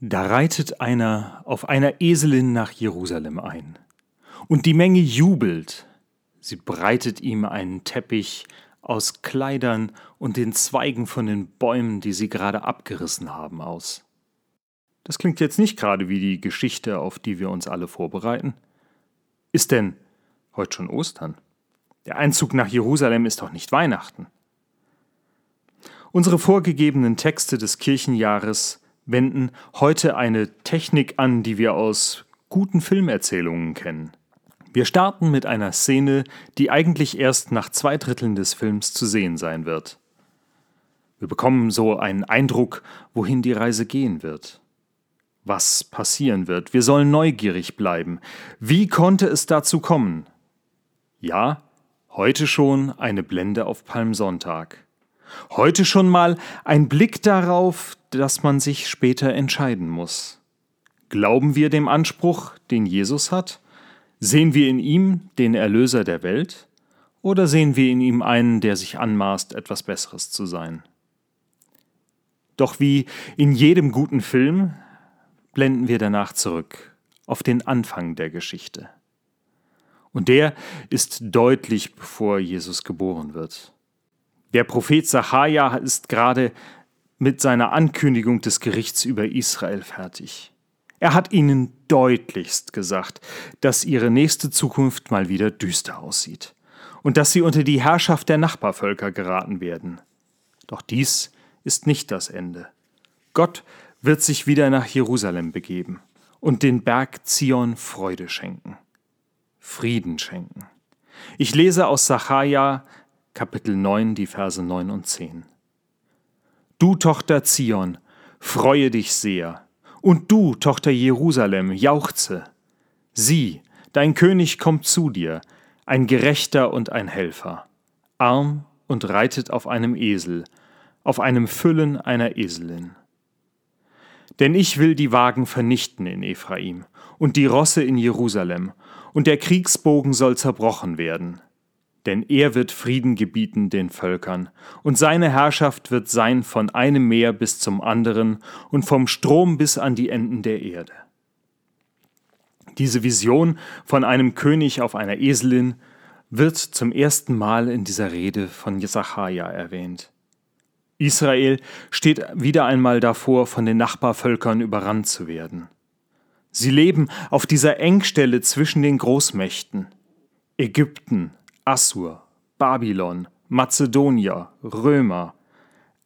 Da reitet einer auf einer Eselin nach Jerusalem ein. Und die Menge jubelt. Sie breitet ihm einen Teppich aus Kleidern und den Zweigen von den Bäumen, die sie gerade abgerissen haben, aus. Das klingt jetzt nicht gerade wie die Geschichte, auf die wir uns alle vorbereiten. Ist denn heute schon Ostern? Der Einzug nach Jerusalem ist doch nicht Weihnachten. Unsere vorgegebenen Texte des Kirchenjahres wenden heute eine Technik an, die wir aus guten Filmerzählungen kennen. Wir starten mit einer Szene, die eigentlich erst nach zwei Dritteln des Films zu sehen sein wird. Wir bekommen so einen Eindruck, wohin die Reise gehen wird. Was passieren wird. Wir sollen neugierig bleiben. Wie konnte es dazu kommen? Ja, heute schon eine Blende auf Palmsonntag. Heute schon mal ein Blick darauf, dass man sich später entscheiden muss. Glauben wir dem Anspruch, den Jesus hat? Sehen wir in ihm den Erlöser der Welt? Oder sehen wir in ihm einen, der sich anmaßt, etwas Besseres zu sein? Doch wie in jedem guten Film blenden wir danach zurück auf den Anfang der Geschichte. Und der ist deutlich, bevor Jesus geboren wird. Der Prophet Sacharja ist gerade mit seiner Ankündigung des Gerichts über Israel fertig. Er hat ihnen deutlichst gesagt, dass ihre nächste Zukunft mal wieder düster aussieht und dass sie unter die Herrschaft der Nachbarvölker geraten werden. Doch dies ist nicht das Ende. Gott wird sich wieder nach Jerusalem begeben und den Berg Zion Freude schenken, Frieden schenken. Ich lese aus Sacharja Kapitel 9, die Verse 9 und 10. Du Tochter Zion, freue dich sehr, und du, Tochter Jerusalem, jauchze. Sieh, dein König kommt zu dir, ein Gerechter und ein Helfer, arm und reitet auf einem Esel, auf einem Füllen einer Eselin. Denn ich will die Wagen vernichten in Ephraim und die Rosse in Jerusalem, und der Kriegsbogen soll zerbrochen werden denn er wird Frieden gebieten den Völkern, und seine Herrschaft wird sein von einem Meer bis zum anderen und vom Strom bis an die Enden der Erde. Diese Vision von einem König auf einer Eselin wird zum ersten Mal in dieser Rede von Jesachaja erwähnt. Israel steht wieder einmal davor, von den Nachbarvölkern überrannt zu werden. Sie leben auf dieser Engstelle zwischen den Großmächten. Ägypten, Assur, Babylon, Mazedonier, Römer,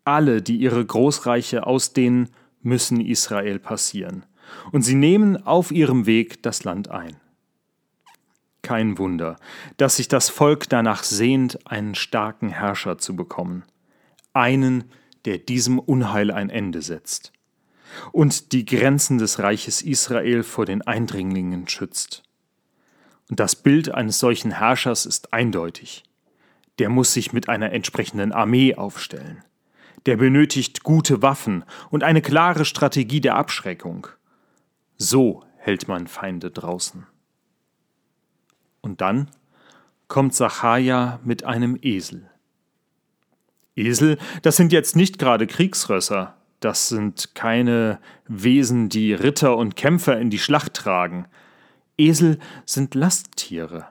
alle, die ihre Großreiche ausdehnen, müssen Israel passieren. Und sie nehmen auf ihrem Weg das Land ein. Kein Wunder, dass sich das Volk danach sehnt, einen starken Herrscher zu bekommen. Einen, der diesem Unheil ein Ende setzt. Und die Grenzen des Reiches Israel vor den Eindringlingen schützt. Und das Bild eines solchen Herrschers ist eindeutig. Der muss sich mit einer entsprechenden Armee aufstellen. Der benötigt gute Waffen und eine klare Strategie der Abschreckung. So hält man Feinde draußen. Und dann kommt Sacharja mit einem Esel. Esel, das sind jetzt nicht gerade Kriegsrösser, das sind keine Wesen, die Ritter und Kämpfer in die Schlacht tragen, Esel sind Lasttiere.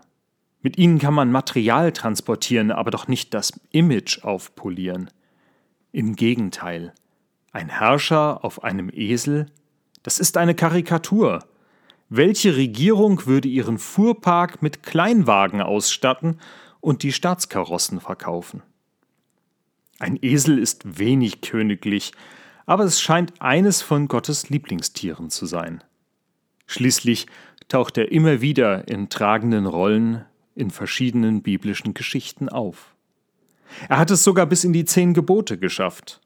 Mit ihnen kann man Material transportieren, aber doch nicht das Image aufpolieren. Im Gegenteil, ein Herrscher auf einem Esel, das ist eine Karikatur. Welche Regierung würde ihren Fuhrpark mit Kleinwagen ausstatten und die Staatskarossen verkaufen? Ein Esel ist wenig königlich, aber es scheint eines von Gottes Lieblingstieren zu sein. Schließlich taucht er immer wieder in tragenden Rollen in verschiedenen biblischen Geschichten auf. Er hat es sogar bis in die zehn Gebote geschafft.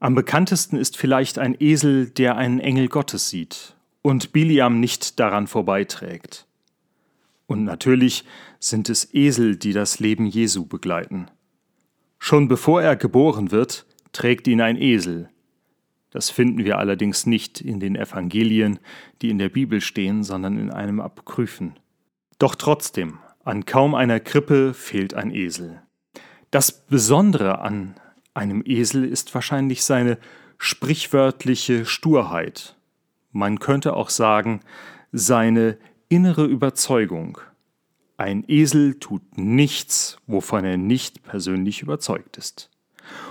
Am bekanntesten ist vielleicht ein Esel, der einen Engel Gottes sieht und Biliam nicht daran vorbeiträgt. Und natürlich sind es Esel, die das Leben Jesu begleiten. Schon bevor er geboren wird, trägt ihn ein Esel, das finden wir allerdings nicht in den Evangelien, die in der Bibel stehen, sondern in einem Apokryphen. Doch trotzdem, an kaum einer Krippe fehlt ein Esel. Das Besondere an einem Esel ist wahrscheinlich seine sprichwörtliche Sturheit. Man könnte auch sagen, seine innere Überzeugung. Ein Esel tut nichts, wovon er nicht persönlich überzeugt ist.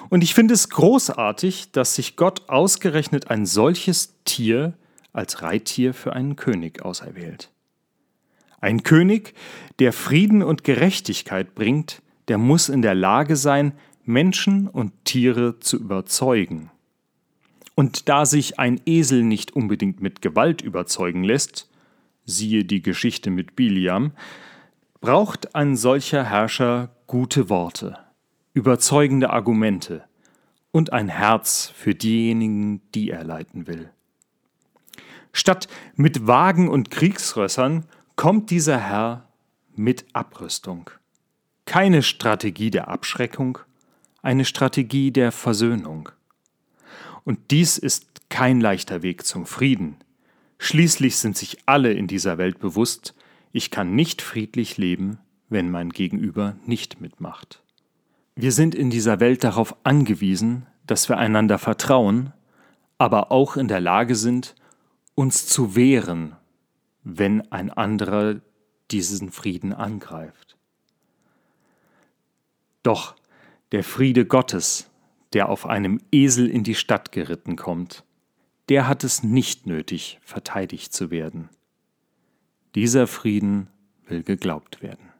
Und ich finde es großartig, dass sich Gott ausgerechnet ein solches Tier als Reittier für einen König auserwählt. Ein König, der Frieden und Gerechtigkeit bringt, der muss in der Lage sein, Menschen und Tiere zu überzeugen. Und da sich ein Esel nicht unbedingt mit Gewalt überzeugen lässt, siehe die Geschichte mit Biliam, braucht ein solcher Herrscher gute Worte, überzeugende Argumente und ein Herz für diejenigen, die er leiten will. Statt mit Wagen und Kriegsrössern kommt dieser Herr mit Abrüstung. Keine Strategie der Abschreckung, eine Strategie der Versöhnung. Und dies ist kein leichter Weg zum Frieden. Schließlich sind sich alle in dieser Welt bewusst, ich kann nicht friedlich leben, wenn mein Gegenüber nicht mitmacht. Wir sind in dieser Welt darauf angewiesen, dass wir einander vertrauen, aber auch in der Lage sind, uns zu wehren, wenn ein anderer diesen Frieden angreift. Doch der Friede Gottes, der auf einem Esel in die Stadt geritten kommt, der hat es nicht nötig, verteidigt zu werden. Dieser Frieden will geglaubt werden.